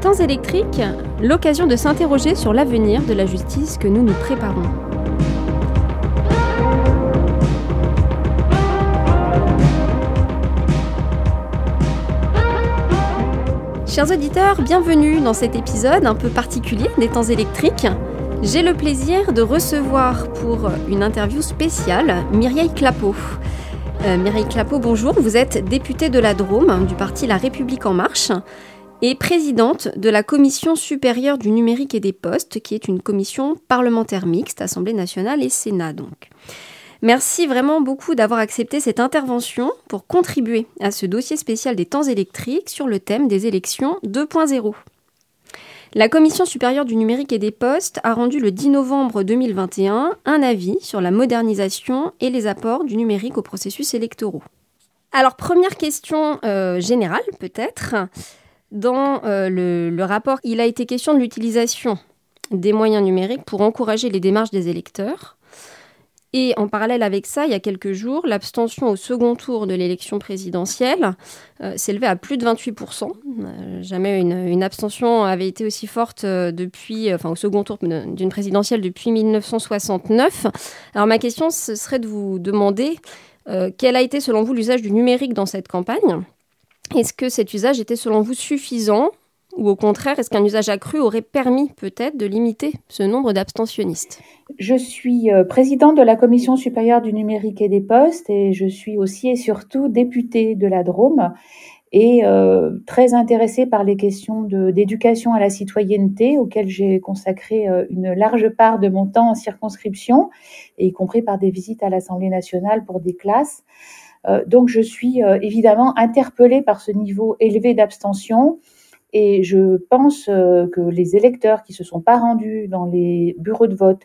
Temps électriques, l'occasion de s'interroger sur l'avenir de la justice que nous nous préparons. Chers auditeurs, bienvenue dans cet épisode un peu particulier des temps électriques. J'ai le plaisir de recevoir pour une interview spéciale Mireille Clapeau. Euh, Mireille Clapeau, bonjour. Vous êtes députée de la Drôme du parti La République En Marche et présidente de la Commission supérieure du numérique et des postes, qui est une commission parlementaire mixte, Assemblée nationale et Sénat donc. Merci vraiment beaucoup d'avoir accepté cette intervention pour contribuer à ce dossier spécial des temps électriques sur le thème des élections 2.0. La Commission supérieure du numérique et des postes a rendu le 10 novembre 2021 un avis sur la modernisation et les apports du numérique aux processus électoraux. Alors première question euh, générale peut-être. Dans euh, le, rapport, il a été question de l'utilisation des moyens numériques pour encourager les démarches des électeurs. Et en parallèle avec ça, il y a quelques jours, l'abstention au second tour de l'élection présidentielle euh, s'élevait à plus de 28%. Euh, jamais une, abstention avait été aussi forte depuis, enfin au second tour d'une présidentielle depuis 1969. Alors ma question, ce serait de vous demander quel a été selon vous l'usage du numérique dans cette campagne? Est-ce que cet usage était selon vous suffisant ou au contraire, est-ce qu'un usage accru aurait permis peut-être de limiter ce nombre d'abstentionnistes? Je suis euh, présidente de la Commission supérieure du numérique et des postes et je suis aussi et surtout députée de la Drôme et euh, très intéressée par les questions d'éducation à la citoyenneté auxquelles j'ai consacré euh, une large part de mon temps en circonscription, et y compris par des visites à l'Assemblée nationale pour des classes. Euh, donc je suis euh, évidemment interpellée par ce niveau élevé d'abstention et je pense euh, que les électeurs qui se sont pas rendus dans les bureaux de vote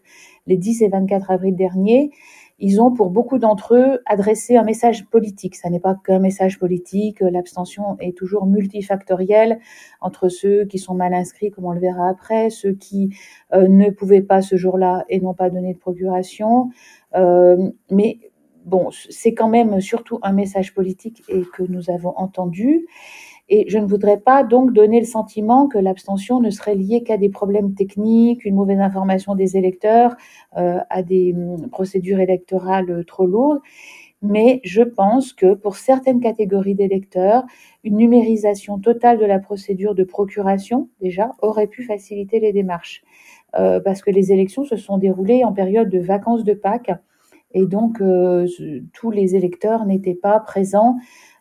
les 10 et 24 avril dernier, ils ont pour beaucoup d'entre eux adressé un message politique. Ça n'est pas qu'un message politique. L'abstention est toujours multifactorielle entre ceux qui sont mal inscrits, comme on le verra après, ceux qui ne pouvaient pas ce jour-là et n'ont pas donné de procuration. Euh, mais bon, c'est quand même surtout un message politique et que nous avons entendu. Et je ne voudrais pas donc donner le sentiment que l'abstention ne serait liée qu'à des problèmes techniques, une mauvaise information des électeurs, euh, à des hum, procédures électorales trop lourdes. Mais je pense que pour certaines catégories d'électeurs, une numérisation totale de la procédure de procuration, déjà, aurait pu faciliter les démarches. Euh, parce que les élections se sont déroulées en période de vacances de Pâques et donc euh, tous les électeurs n'étaient pas présents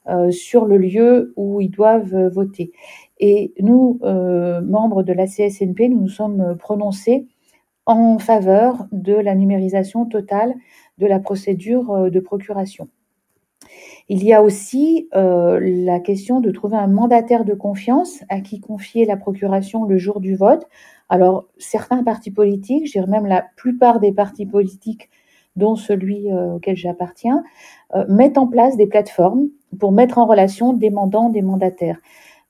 euh, sur le lieu où ils doivent euh, voter. Et nous, membres de la CSNP, nous nous sommes prononcés en faveur de la numérisation totale de la procédure de procuration. Il y a aussi la question de trouver un mandataire de confiance à qui confier la procuration le jour du vote. Alors, certains partis politiques, je dirais même la plupart des partis politiques, dont celui euh, auquel j'appartiens, euh, mettent en place des plateformes pour mettre en relation des mandants, des mandataires.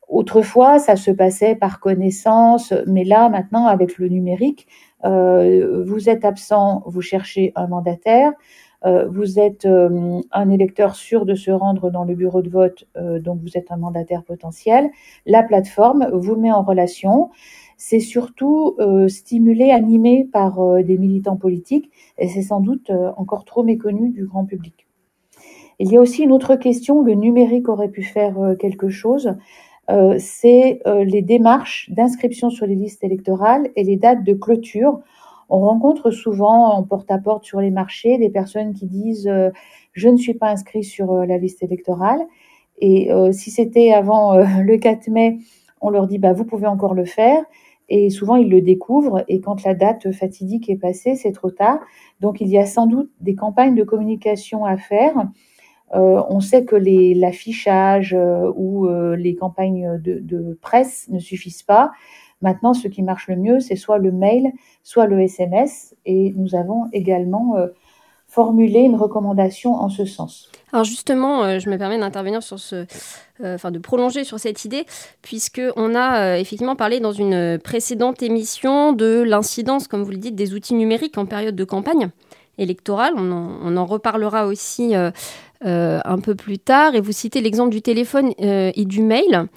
Autrefois, ça se passait par connaissance, mais là, maintenant, avec le numérique, euh, vous êtes absent, vous cherchez un mandataire, vous êtes un électeur sûr de se rendre dans le bureau de vote, donc vous êtes un mandataire potentiel. La plateforme vous met en relation c'est surtout euh, stimulé, animé par euh, des militants politiques, et c'est sans doute euh, encore trop méconnu du grand public. Il y a aussi une autre question, le numérique aurait pu faire quelque chose, c'est les démarches d'inscription sur les listes électorales et les dates de clôture. On rencontre souvent en porte-à-porte sur les marchés des personnes qui disent je ne suis pas inscrit sur la liste électorale. Et si c'était avant le 4 mai, on leur dit bah, vous pouvez encore le faire. Et souvent, ils le découvrent et quand la date fatidique est passée, c'est trop tard. Donc, il y a sans doute des campagnes de communication à faire. Euh, on sait que l'affichage euh, ou euh, les campagnes de, de, presse ne suffisent pas. Maintenant, ce qui marche le mieux, c'est soit le mail, soit le SMS. Et nous avons également formuler une recommandation en ce sens. Alors justement, euh, je me permets d'intervenir sur ce, euh, enfin de prolonger sur cette idée, puisque on a euh, effectivement parlé dans une précédente émission de l'incidence, comme vous le dites, des outils numériques en période de campagne électorale. On en, on en reparlera aussi un peu plus tard. Et vous citez l'exemple du téléphone et du mail.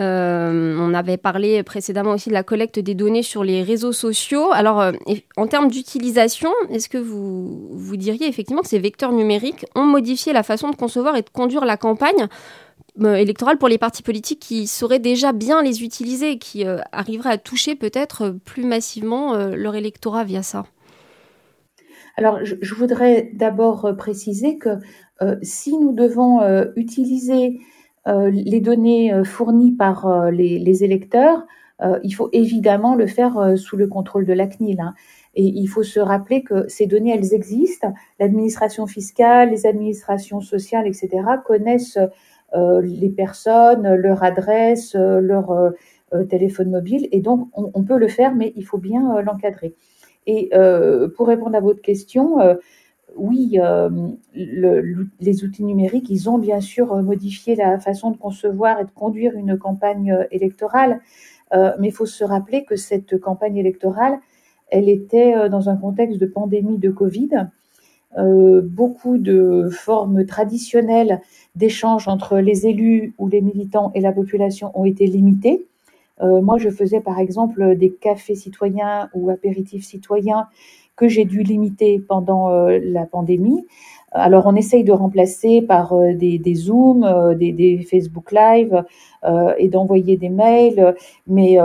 On avait parlé précédemment aussi de la collecte des données sur les réseaux sociaux. Alors, en termes d'utilisation, est-ce que vous, vous diriez effectivement que ces vecteurs numériques ont modifié la façon de concevoir et de conduire la campagne électorale pour les partis politiques qui sauraient déjà bien les utiliser, qui arriveraient à toucher peut-être plus massivement leur électorat via ça? Alors, je, voudrais d'abord euh, préciser que euh, si nous devons euh, utiliser les données fournies par les, électeurs, il faut évidemment le faire sous le contrôle de la CNIL. Hein. Et il faut se rappeler que ces données, elles existent. L'administration fiscale, les administrations sociales, etc., connaissent les personnes, leur adresse, leur téléphone mobile. Et donc, on, peut le faire, mais il faut bien l'encadrer. Et euh, pour répondre à votre question, euh, oui, euh, les outils numériques, ils ont bien sûr modifié la façon de concevoir et de conduire une campagne électorale, mais il faut se rappeler que cette campagne électorale, elle était dans un contexte de pandémie de Covid. beaucoup de formes traditionnelles d'échange entre les élus ou les militants et la population ont été limitées. Euh, moi, je faisais par exemple des cafés citoyens ou apéritifs citoyens que j'ai dû limiter pendant euh, la pandémie. Alors, on essaye de remplacer par euh, des, des Zooms, des, des, Facebook Live et d'envoyer des mails. Mais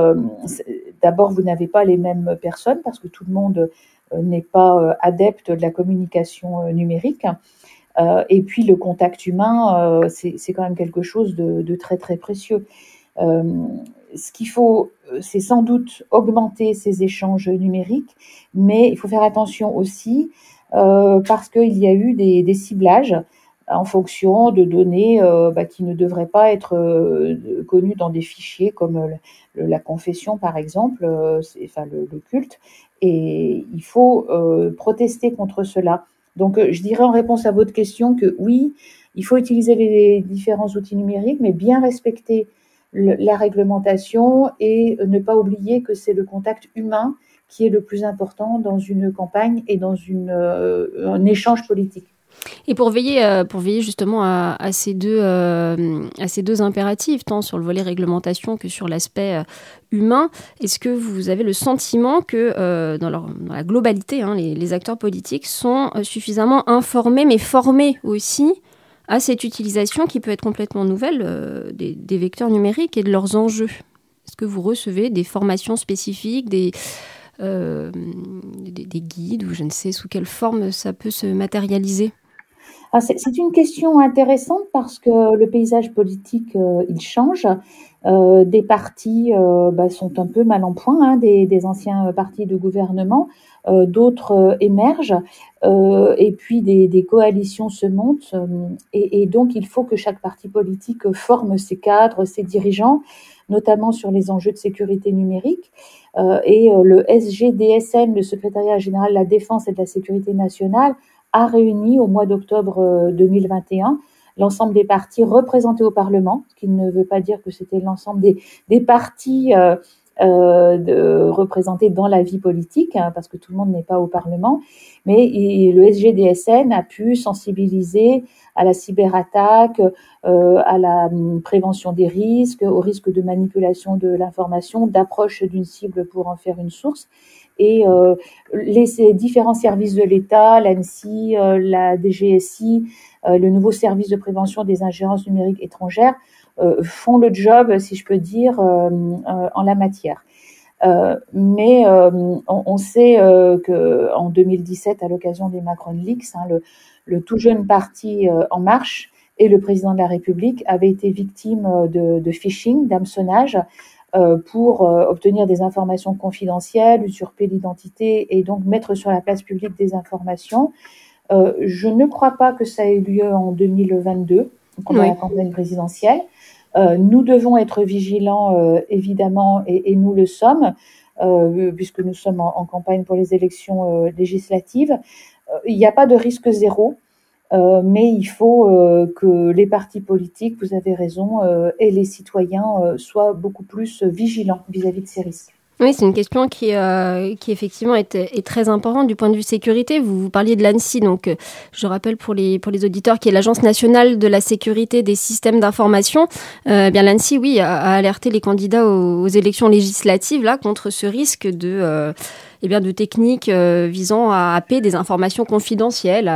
d'abord, vous n'avez pas les mêmes personnes parce que tout le monde n'est pas adepte de la communication numérique. et puis, le contact humain, c'est quand même quelque chose de, de très, très précieux ce qu'il faut, euh, c'est sans doute augmenter ces échanges numériques, mais il faut faire attention aussi euh, parce qu'il y a eu des, ciblages en fonction de données euh, bah, qui ne devraient pas être connues dans des fichiers comme la confession, par exemple, enfin le, culte. Et il faut protester contre cela. Donc, je dirais en réponse à votre question que oui, il faut utiliser les différents outils numériques, mais bien respecter la réglementation et ne pas oublier que c'est le contact humain qui est le plus important dans une campagne et dans une, euh, un échange politique. Et pour veiller, euh, pour veiller justement à, ces deux, euh, à ces deux impératifs, tant sur le volet réglementation que sur l'aspect humain, est-ce que vous avez le sentiment que dans, la globalité, hein, les, acteurs politiques sont suffisamment informés, mais formés aussi à cette utilisation qui peut être complètement nouvelle euh, des, vecteurs numériques et de leurs enjeux. Est-ce que vous recevez des formations spécifiques, euh, des, des, guides ou je ne sais sous quelle forme ça peut se matérialiser? Ah, c'est une question intéressante parce que le paysage politique, euh, il change. Des partis bah, sont un peu mal en point, hein, des, anciens partis de gouvernement. Euh, d'autres euh, émergent, euh, et puis des, coalitions se montent, et, donc il faut que chaque parti politique forme ses cadres, ses dirigeants, notamment sur les enjeux de sécurité numérique. et le SGDSN, le Secrétariat général de la Défense et de la Sécurité nationale, a réuni au mois d'octobre 2021 l'ensemble des partis représentés au Parlement, ce qui ne veut pas dire que c'était l'ensemble des, des partis euh, de représenter dans la vie politique, hein, parce que tout le monde n'est pas au Parlement. Mais le SGDSN a pu sensibiliser à la cyberattaque, euh, à la hum, prévention des risques, au risque de manipulation de l'information, d'approche d'une cible pour en faire une source. Et euh, les différents services de l'État, l'ANSI, euh, la DGSI, euh, le nouveau service de prévention des ingérences numériques étrangères, euh, font le job, si je peux dire, euh, euh, en la matière. mais on, sait que en 2017, à l'occasion des Macron Leaks, hein, le, tout jeune parti En Marche et le président de la République avaient été victimes de, phishing, d'hameçonnage, pour obtenir des informations confidentielles, usurper l'identité et donc mettre sur la place publique des informations. je ne crois pas que ça ait lieu en 2022, pendant la campagne présidentielle. Euh, nous devons être vigilants, euh, évidemment, et, nous le sommes, euh, puisque nous sommes en, campagne pour les élections législatives. il n'y a pas de risque zéro. mais il faut que les partis politiques, vous avez raison, et les citoyens soient beaucoup plus vigilants vis-à-vis de ces risques. Oui, c'est une question qui, euh, qui effectivement est, est, très importante du point de vue sécurité. Vous, vous parliez de l'ANSI, donc euh, je rappelle pour les, pour les auditeurs qui est l'Agence nationale de la sécurité des systèmes d'information. Euh, eh bien l'ANSI, oui, a, alerté les candidats aux, élections législatives là contre ce risque de, euh, eh bien, de techniques visant à happer des informations confidentielles.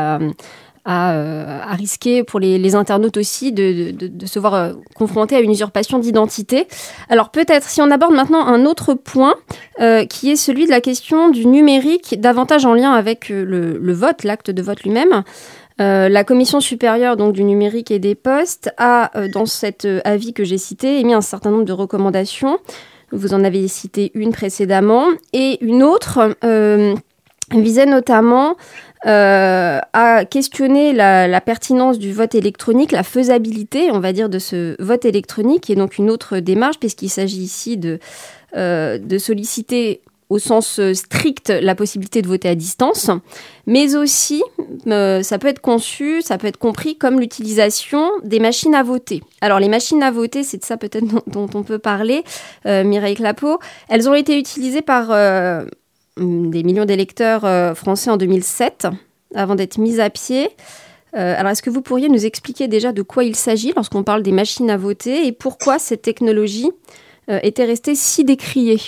Euh, à, risquer pour les, internautes aussi de, se voir euh, confrontés à une usurpation d'identité. Alors peut-être si on aborde maintenant un autre point euh, qui est celui de la question du numérique, davantage en lien avec le, vote, l'acte de vote lui-même. la commission supérieure donc du numérique et des postes a, dans cet avis que j'ai cité, émis un certain nombre de recommandations. Vous en avez cité une précédemment et une autre visait notamment euh, à questionner la, pertinence du vote électronique, la faisabilité, on va dire, de ce vote électronique, est donc une autre démarche, puisqu'il s'agit ici de, euh, de solliciter au sens strict la possibilité de voter à distance, mais aussi euh, ça peut être conçu, ça peut être compris comme l'utilisation des machines à voter. Alors les machines à voter, c'est de ça peut-être dont, on peut parler, Mireille Clapeau. Elles ont été utilisées par Mm, des millions d'électeurs euh, français en 2007, avant d'être mis à pied. Euh, alors, est-ce que vous pourriez nous expliquer déjà de quoi il s'agit lorsqu'on parle des machines à voter et pourquoi cette technologie euh, était restée si décriée?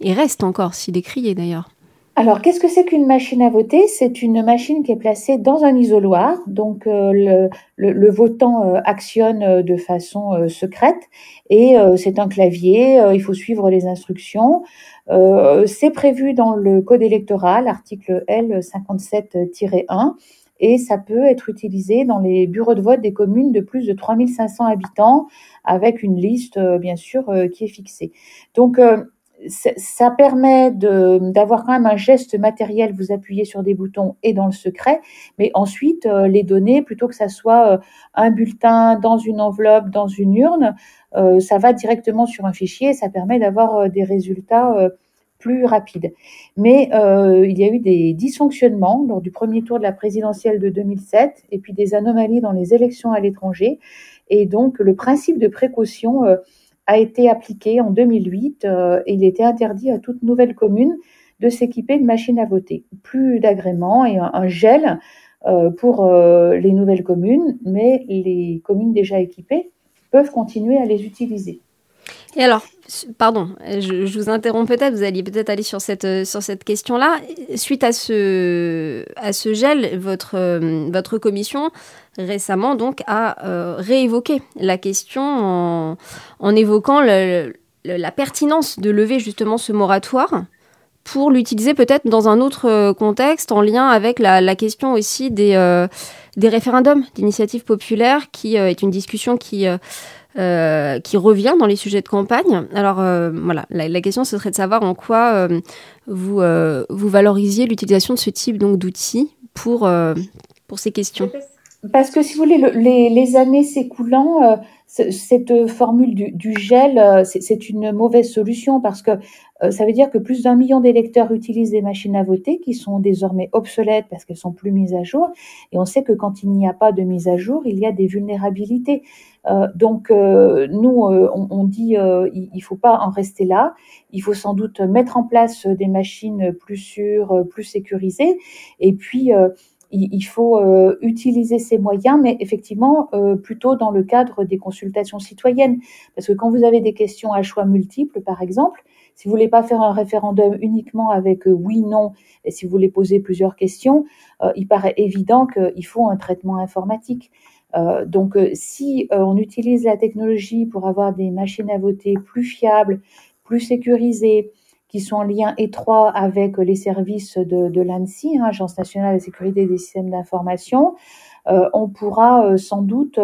Et reste encore si décriée d'ailleurs alors, qu'est-ce que c'est qu'une machine à voter? C'est une machine qui est placée dans un isoloir. Donc, le, le, votant actionne de façon secrète et c'est un clavier. il faut suivre les instructions. Euh, c'est prévu dans le code électoral, article L57-1, et ça peut être utilisé dans les bureaux de vote des communes de plus de 3500 habitants, avec une liste, euh, bien sûr, euh, qui est fixée. Donc, ça permet d'avoir quand même un geste matériel, vous appuyez sur des boutons et dans le secret, mais ensuite les données, plutôt que ça soit un bulletin dans une enveloppe, dans une urne, euh, ça va directement sur un fichier, ça permet d'avoir euh, des résultats euh, plus rapides. Mais il y a eu des dysfonctionnements lors du premier tour de la présidentielle de 2007 et puis des anomalies dans les élections à l'étranger. Et donc le principe de précaution a été appliqué en 2008 et il était interdit à toute nouvelle commune de s'équiper de machines à voter. Plus d'agréments et un, gel pour les nouvelles communes, mais les communes déjà équipées peuvent continuer à les utiliser. Et alors, pardon, je, vous interromps peut-être, vous alliez peut-être aller sur cette, euh, sur cette question-là. Suite à ce, à ce gel, votre, euh, votre commission récemment donc a euh, réévoqué la question en, en évoquant la pertinence de lever justement ce moratoire pour l'utiliser peut-être dans un autre contexte en lien avec la, la question aussi des des référendums d'initiative populaire, qui euh, est une discussion qui euh, euh, qui revient dans les sujets de campagne. Alors voilà, la, question ce serait de savoir en quoi vous vous valorisiez l'utilisation de ce type donc d'outils pour pour ces questions. Parce que si vous voulez, les, les, années s'écoulant, cette formule du, du gel, c'est une mauvaise solution parce que euh, ça veut dire que plus d'un million d'électeurs utilisent des machines à voter qui sont désormais obsolètes parce qu'elles sont plus mises à jour. Et on sait que quand il n'y a pas de mise à jour, il y a des vulnérabilités. Euh, donc euh, nous, on, on, dit il ne faut pas en rester là. Il faut sans doute mettre en place des machines plus sûres, plus sécurisées. Et puis il faut utiliser ces moyens, mais effectivement plutôt dans le cadre des consultations citoyennes. Parce que quand vous avez des questions à choix multiples, par exemple, si vous voulez pas faire un référendum uniquement avec euh, oui, non, et si vous voulez poser plusieurs questions, euh, il paraît évident qu'il faut un traitement informatique. Euh, donc, si on utilise la technologie pour avoir des machines à voter plus fiables, plus sécurisées, qui sont en lien étroit avec les services de, l'ANSI, hein, Agence nationale de sécurité des systèmes d'information, on pourra sans doute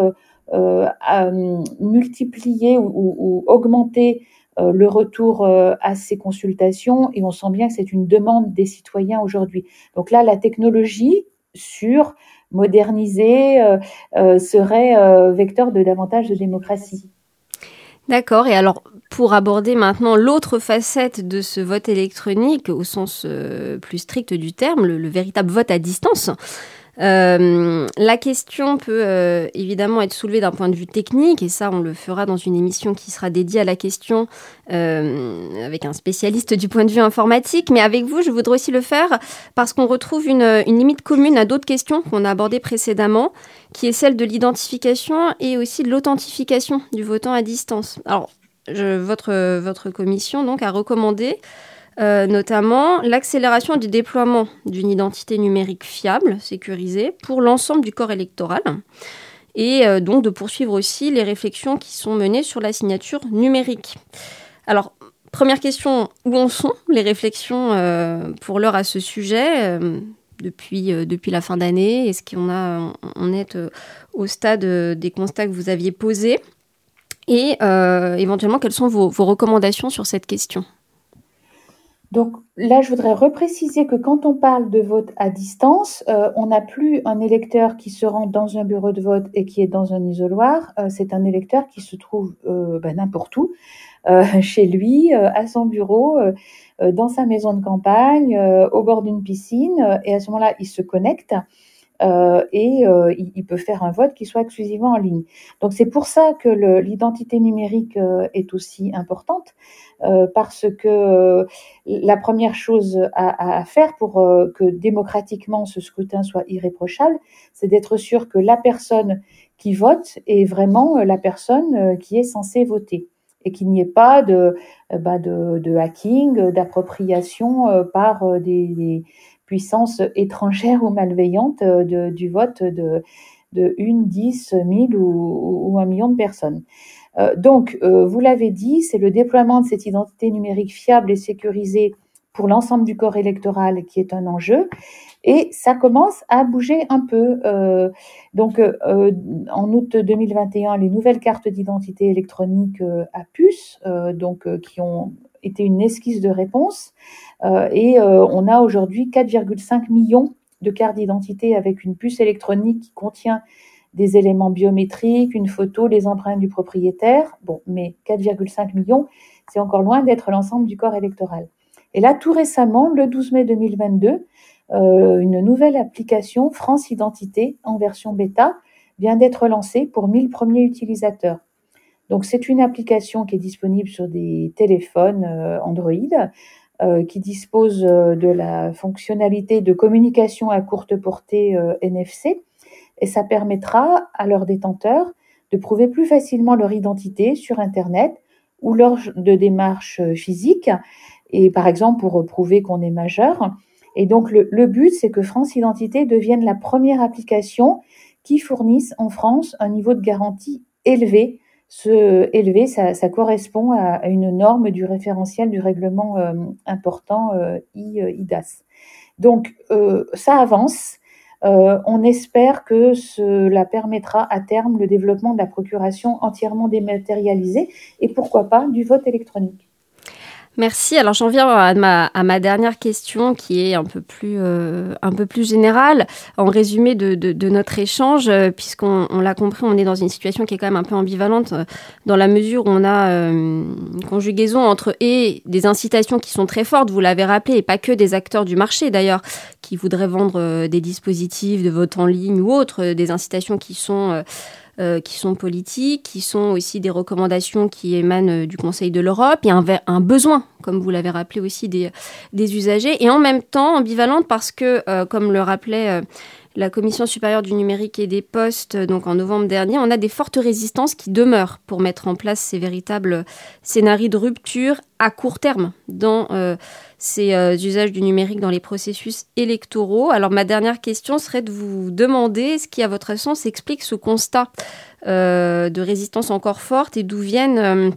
multiplier ou augmenter euh, le retour euh, à ces consultations et on sent bien que c'est une demande des citoyens aujourd'hui. Donc là, la technologie sur modernisée euh, serait vecteur de davantage de démocratie. D'accord. Et alors, pour aborder maintenant l'autre facette de ce vote électronique, au sens plus strict du terme, le, véritable vote à distance, Euh, la question peut euh, évidemment être soulevée d'un point de vue technique, et ça, on le fera dans une émission qui sera dédiée à la question euh, avec un spécialiste du point de vue informatique. Mais avec vous, je voudrais aussi le faire parce qu'on retrouve une, limite commune à d'autres questions qu'on a abordées précédemment, qui est celle de l'identification et aussi de l'authentification du votant à distance. Alors, votre, votre commission donc a recommandé euh, notamment l'accélération du déploiement d'une identité numérique fiable, sécurisée, pour l'ensemble du corps électoral, et euh, donc de poursuivre aussi les réflexions qui sont menées sur la signature numérique. Alors, première question, où en sont les réflexions euh, pour l'heure à ce sujet depuis, depuis la fin d'année? Est-ce qu'on a, on est au stade des constats que vous aviez posés? Et éventuellement, quelles sont vos recommandations sur cette question? Donc là, je voudrais repréciser que quand on parle de vote à distance, euh, on n'a plus un électeur qui se rend dans un bureau de vote et qui est dans un isoloir. Euh, c'est un électeur qui se trouve euh, ben, n'importe où, chez lui, à son bureau, dans sa maison de campagne, au bord d'une piscine. et à ce moment-là, il se connecte. Et il, peut faire un vote qui soit exclusivement en ligne. Donc c'est pour ça que l'identité numérique est aussi importante, euh, parce que euh, la première chose à, faire pour euh, que démocratiquement ce scrutin soit irréprochable, c'est d'être sûr que la personne qui vote est vraiment la personne qui est censée voter et qu'il n'y ait pas de, bah de, hacking, d'appropriation par des, puissances étrangères ou malveillantes du vote de, de une, dix, mille ou, ou un million de personnes. Euh, donc, euh, vous l'avez dit, c'est le déploiement de cette identité numérique fiable et sécurisée pour l'ensemble du corps électoral qui est un enjeu. Et ça commence à bouger un peu. Euh, donc, en août 2021, les nouvelles cartes d'identité électronique à puce, donc qui ont été une esquisse de réponse, et on a aujourd'hui 4,5 millions de cartes d'identité avec une puce électronique qui contient des éléments biométriques, une photo, les empreintes du propriétaire. Bon, mais 4,5 millions, c'est encore loin d'être l'ensemble du corps électoral. Et là, tout récemment, le 12 mai 2022, euh, une nouvelle application France Identité en version bêta vient d'être lancée pour 1000 premiers utilisateurs. Donc c'est une application qui est disponible sur des téléphones euh, Android, euh, qui dispose de la fonctionnalité de communication à courte portée NFC et ça permettra à leurs détenteurs de prouver plus facilement leur identité sur Internet ou lors de démarches physiques, et par exemple pour prouver qu'on est majeur. Et donc le, but, c'est que France Identité devienne la première application qui fournisse en France un niveau de garantie élevé. Ce élevé, ça, correspond à, une norme du référentiel du règlement euh, important euh, IDAS. Donc euh, ça avance. Euh, on espère que cela permettra à terme le développement de la procuration entièrement dématérialisée et pourquoi pas du vote électronique. Merci. Alors j'en viens à ma, à ma, dernière question qui est un peu plus, euh, un peu plus générale. En résumé de, de, notre échange, euh, puisqu'on on, l'a compris, on est dans une situation qui est quand même un peu ambivalente euh, dans la mesure où on a une conjugaison entre et des incitations qui sont très fortes, vous l'avez rappelé, et pas que des acteurs du marché d'ailleurs, qui voudraient vendre des dispositifs de vote en ligne ou autres, des incitations qui sont euh, qui sont politiques, qui sont aussi des recommandations qui émanent euh, du Conseil de l'Europe. Il y a un, besoin, comme vous l'avez rappelé aussi, des, des, usagers. Et en même temps, ambivalente parce que, euh, comme le rappelait la Commission supérieure du numérique et des postes, donc en novembre dernier, on a des fortes résistances qui demeurent pour mettre en place ces véritables scénarios de rupture à court terme dans euh, ces euh, usages du numérique dans les processus électoraux. Alors ma dernière question serait de vous demander ce qui, à votre sens, explique ce constat euh, de résistance encore forte et d'où viennent...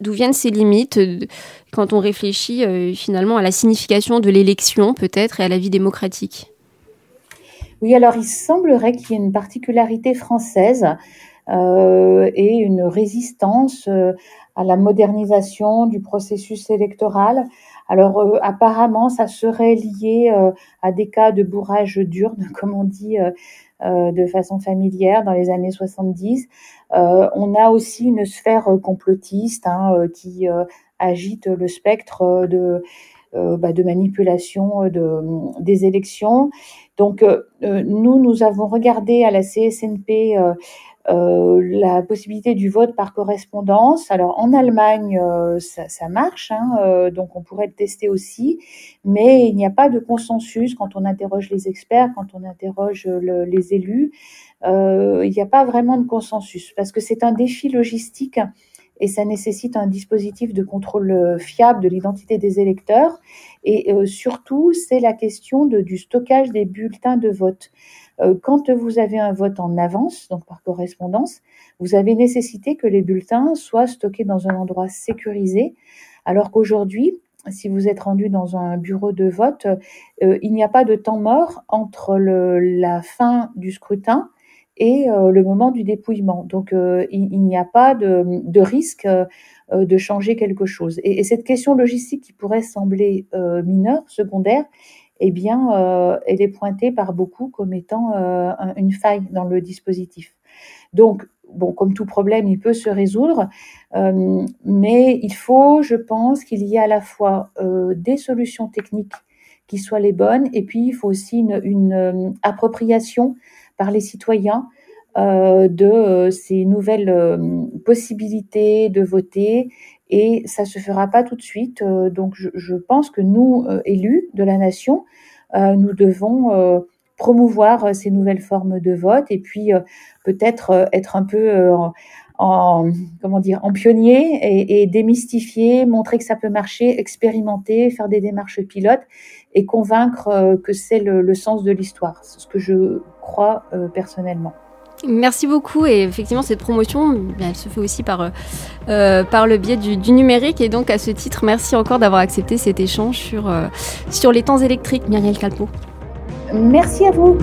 D'où viennent ces limites quand on réfléchit finalement à la signification de l'élection peut-être et à la vie démocratique? Oui, alors il semblerait qu'il y ait une particularité française euh, et une résistance euh, à la modernisation du processus électoral. Alors euh, apparemment, ça serait lié à des cas de bourrage d'urne, comme on dit de façon familière dans les années 70. on a aussi une sphère complotiste hein, qui agite le spectre de bah, de manipulation de, des élections. Donc, nous, nous avons regardé à la CSNP euh, la possibilité du vote par correspondance. Alors en Allemagne, euh, ça, marche, hein, euh, donc on pourrait le tester aussi, mais il n'y a pas de consensus quand on interroge les experts, quand on interroge les élus. il n'y a pas vraiment de consensus parce que c'est un défi logistique et ça nécessite un dispositif de contrôle fiable de l'identité des électeurs. Et surtout, c'est la question du stockage des bulletins de vote. Euh, quand vous avez un vote en avance, donc par correspondance, vous avez nécessité que les bulletins soient stockés dans un endroit sécurisé, alors qu'aujourd'hui, si vous êtes rendu dans un bureau de vote, euh, il n'y a pas de temps mort entre la fin du scrutin et euh, le moment du dépouillement. Donc, il, n'y a pas de, risque de changer quelque chose. et, cette question logistique qui pourrait sembler mineure, secondaire, eh bien, euh, elle est pointée par beaucoup comme étant euh, une faille dans le dispositif. Donc, bon, comme tout problème, il peut se résoudre, euh, mais il faut, je pense, qu'il y ait à la fois des solutions techniques qui soient les bonnes, et puis il faut aussi une, appropriation les citoyens de ces nouvelles possibilités de voter et ça se fera pas tout de suite. Euh, donc je, pense que nous, euh, élus de la nation, euh, nous devons promouvoir ces nouvelles formes de vote et puis peut-être être un peu en, comment dire en pionnier et, démystifier, montrer que ça peut marcher, expérimenter, faire des démarches pilotes et convaincre que c'est le, sens de l'histoire. C'est ce que je crois personnellement. Merci beaucoup et effectivement cette promotion, eh elle se fait aussi par, euh, par le biais du, numérique et donc à ce titre, merci encore d'avoir accepté cet échange sur, euh, sur les temps électriques, Myriel Calpo. Merci à vous.